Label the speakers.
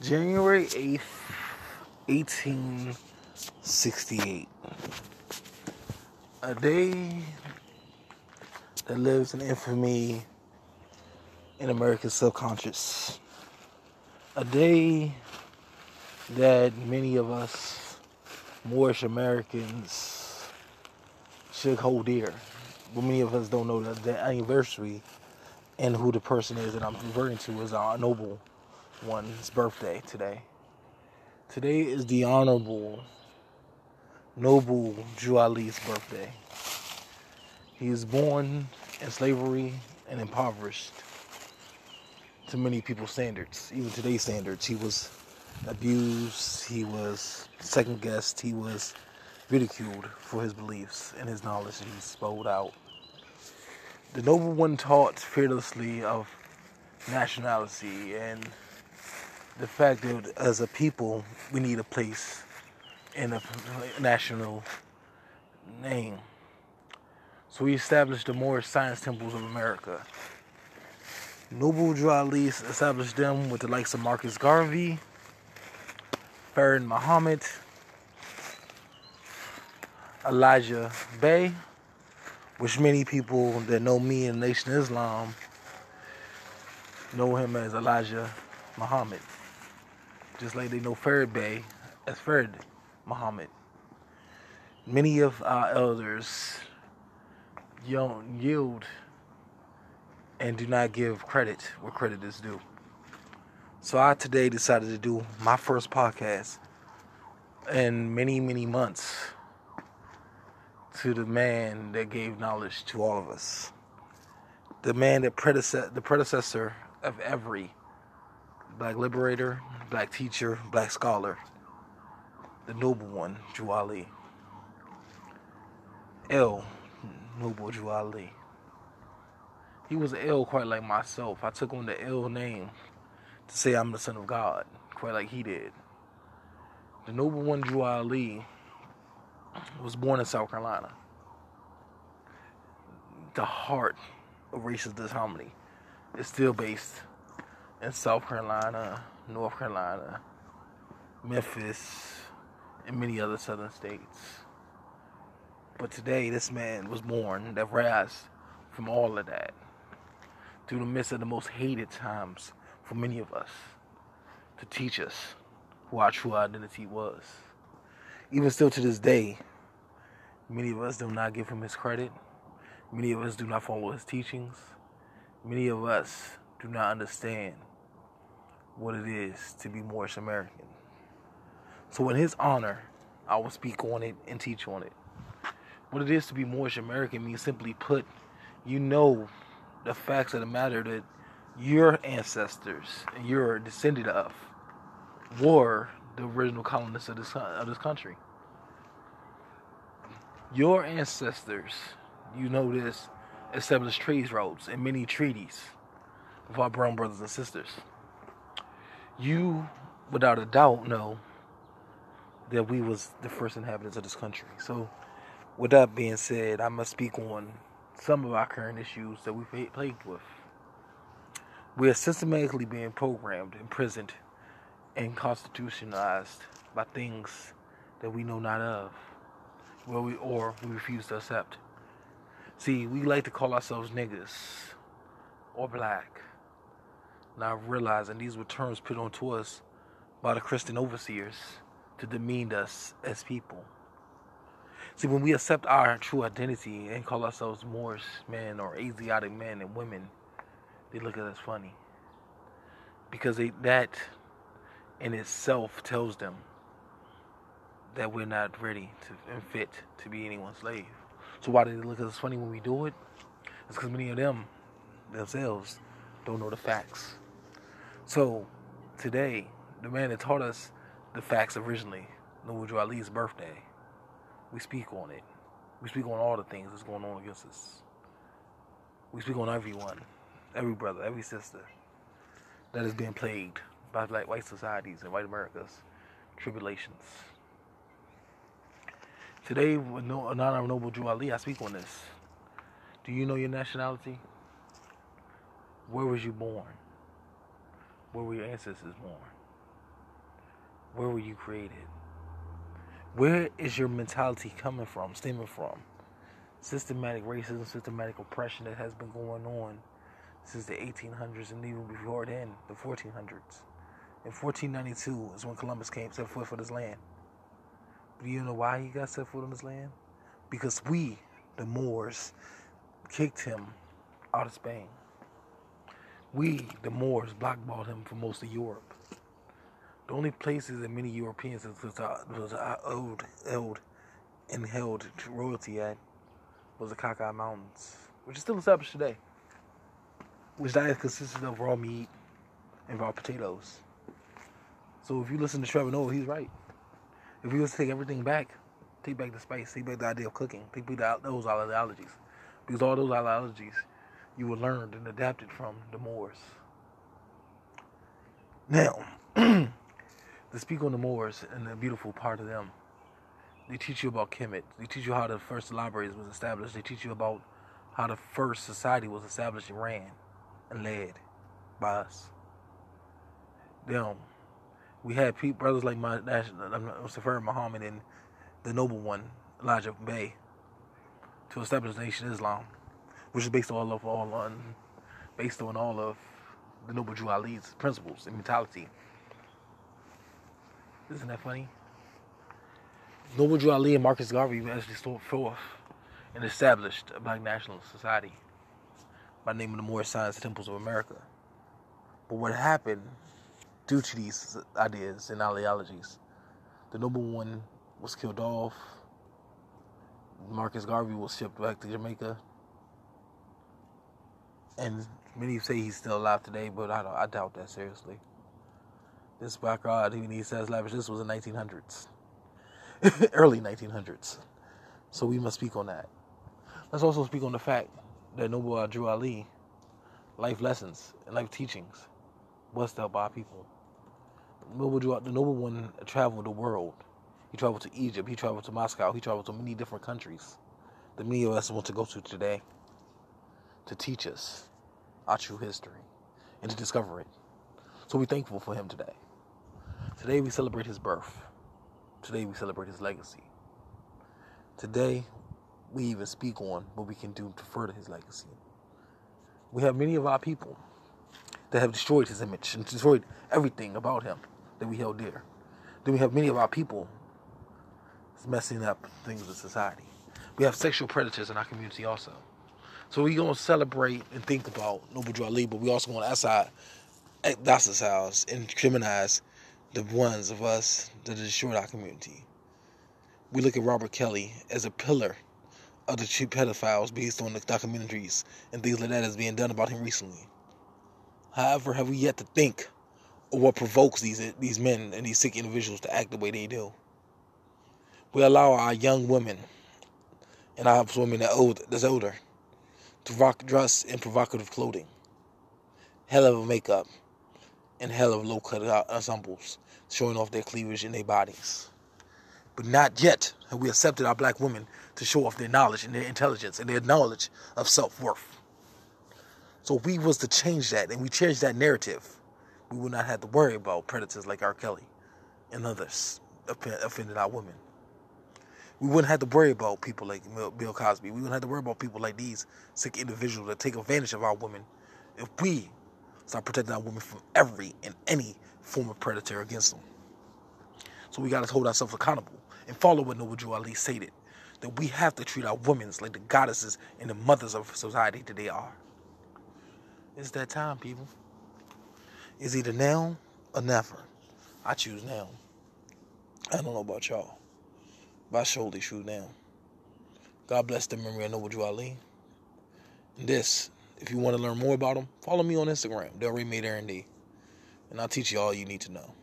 Speaker 1: January 8th, 1868. A day that lives in infamy in America's subconscious. A day that many of us, Moorish Americans, should hold dear. But many of us don't know that the anniversary and who the person is that I'm referring to is our noble one's birthday today. Today is the Honorable Noble Drew Ali's birthday. He is born in slavery and impoverished to many people's standards, even today's standards. He was abused, he was second guessed, he was ridiculed for his beliefs and his knowledge that he spoke out. The noble one taught fearlessly of nationality and the fact that as a people we need a place in a national name. So we established the Moorish Science Temples of America. Noble Drew Ali established them with the likes of Marcus Garvey, Fard Muhammad, Elijah Bey, which many people that know me in Nation Islam know him as Elijah Muhammad just like they know Fard Bey as Fard Muhammad. Many of our elders don't yield and do not give credit where credit is due. So I today decided to do my first podcast in many, many months to the man that gave knowledge to all of us. The man that predecessor the predecessor of every black liberator, black teacher, black scholar, the noble one, Drew Ali. L, noble Drew Ali. He was El quite like myself. I took on the El name to say I'm the son of God, quite like he did. The noble one, Drew Ali, was born in South Carolina. The heart of racist disharmony is still based in South Carolina, North Carolina, Memphis, and many other southern states. But today, this man was born that rise from all of that through the midst of the most hated times for many of us to teach us who our true identity was. Even still to this day, many of us do not give him his credit. Many of us do not follow his teachings. Many of us do not understand what it is to be Moorish American. So, in his honor, I will speak on it and teach on it. What it is to be Moorish American means simply put, you know the facts of the matter that your ancestors and you're descended of were the original colonists of this, of this country. Your ancestors, you know this, established trade routes and many treaties with our brown brothers and sisters you, without a doubt, know that we was the first inhabitants of this country. So, with that being said, I must speak on some of our current issues that we plagued with. We are systematically being programmed, imprisoned, and constitutionalized by things that we know not of, where we or we refuse to accept. See, we like to call ourselves niggas or black now realizing these were terms put onto us by the Christian overseers to demean us as people. See, when we accept our true identity and call ourselves Moorish men or Asiatic men and women, they look at us funny. Because they, that in itself tells them that we're not ready to and fit to be anyone's slave. So why do they look at us funny when we do it? It's because many of them themselves don't know the facts. So, today, the man that taught us the facts originally, Noble Ali's birthday, we speak on it. We speak on all the things that's going on against us. We speak on everyone, every brother, every sister that is being plagued by black white societies and white America's tribulations. Today, with no, in honor of Noble Drew Ali, I speak on this. Do you know your nationality? Where was you born? Where were your ancestors born? Where were you created? Where is your mentality coming from, stemming from? Systematic racism, systematic oppression that has been going on since the 1800s and even before then, the 1400s. In 1492 is when Columbus came set foot for this land. Do you know why he got set foot on this land? Because we, the Moors, kicked him out of Spain. We, the Moors, blackballed him for most of Europe. The only places that many Europeans was, was uh, uh, owed, held and held royalty at was the Kakai Mountains, which is still established today. Which diet consisted of raw meat and raw potatoes. So if you listen to Trevor Noah, he's right. If you just take everything back, take back the spice, take back the idea of cooking, take back those ideologies. Because all those ideologies you were learned and adapted from the Moors. Now, to speak on the Moors and the beautiful part of them, they teach you about Kemet. They teach you how the first libraries was established. They teach you about how the first society was established and ran and led by us. Them. We had brothers like my Mustafa Muhammad and the noble one, Elijah Bey, to establish the nation Islam which is based all of all on based on all of the Noble Drew Ali's principles and mentality. Isn't that funny? Noble Drew Ali and Marcus Garvey actually stood forth and established a black nationalist society by of the Moorish Science Temples of America. But what happened due to these ideas and ideologies, the noble one was killed off. Marcus Garvey was shipped back to Jamaica and many say he's still alive today, but I. I doubt that seriously. This Black background, even he says lavish. This was the 1900s, early 1900s. So we must speak on that. Let's also speak on the fact that Noble Drew Ali, life lessons and life teachings, was taught by people. Noble Drew, the Noble One traveled the world. He traveled to Egypt. He traveled to Moscow. He traveled to many different countries that many of us want to go to today to teach us our true history and to discover it. So we're thankful for him today. Today we celebrate his birth. Today we celebrate his legacy. Today we even speak on what we can do to further his legacy. We have many of our people that have destroyed his image and destroyed everything about him that we held dear. Then we have many of our people messing up things with society. We have sexual predators in our community also. So we gonna celebrate and think about Noble Drew Ali, but we also gonna outside that's his house and criminalize the ones of us that destroyed our community. We look at Robert Kelly as a pillar of the cheap pedophiles based on the documentaries and things like that that's being done about him recently. However, have we yet to think of what provokes these these men and these sick individuals to act the way they do? We allow our young women and our women that old that's older rock dress in provocative clothing, hell of a makeup, and hell of low cut uh, ensembles, showing off their cleavage and their bodies. But not yet have we accepted our black women to show off their knowledge and their intelligence and their knowledge of self worth. So if we was to change that and we change that narrative, we would not have to worry about predators like R. Kelly and others offending our women we wouldn't have to worry about people like Bill Cosby. We wouldn't have to worry about people like these sick individuals that take advantage of our women if we start protecting our women from every and any form of predator against them. So we got to hold ourselves accountable and follow what Noble Ali stated that we have to treat our women like the goddesses and the mothers of society that they are. It's that time, people. It's either now or never. I choose now. I don't know about y'all by shoulder shoot down. God bless the memory of Noble Drew Ali. And this, if you want to learn more about him, follow me on Instagram, Del Rey Made R&D. And I'll teach you all you need to know.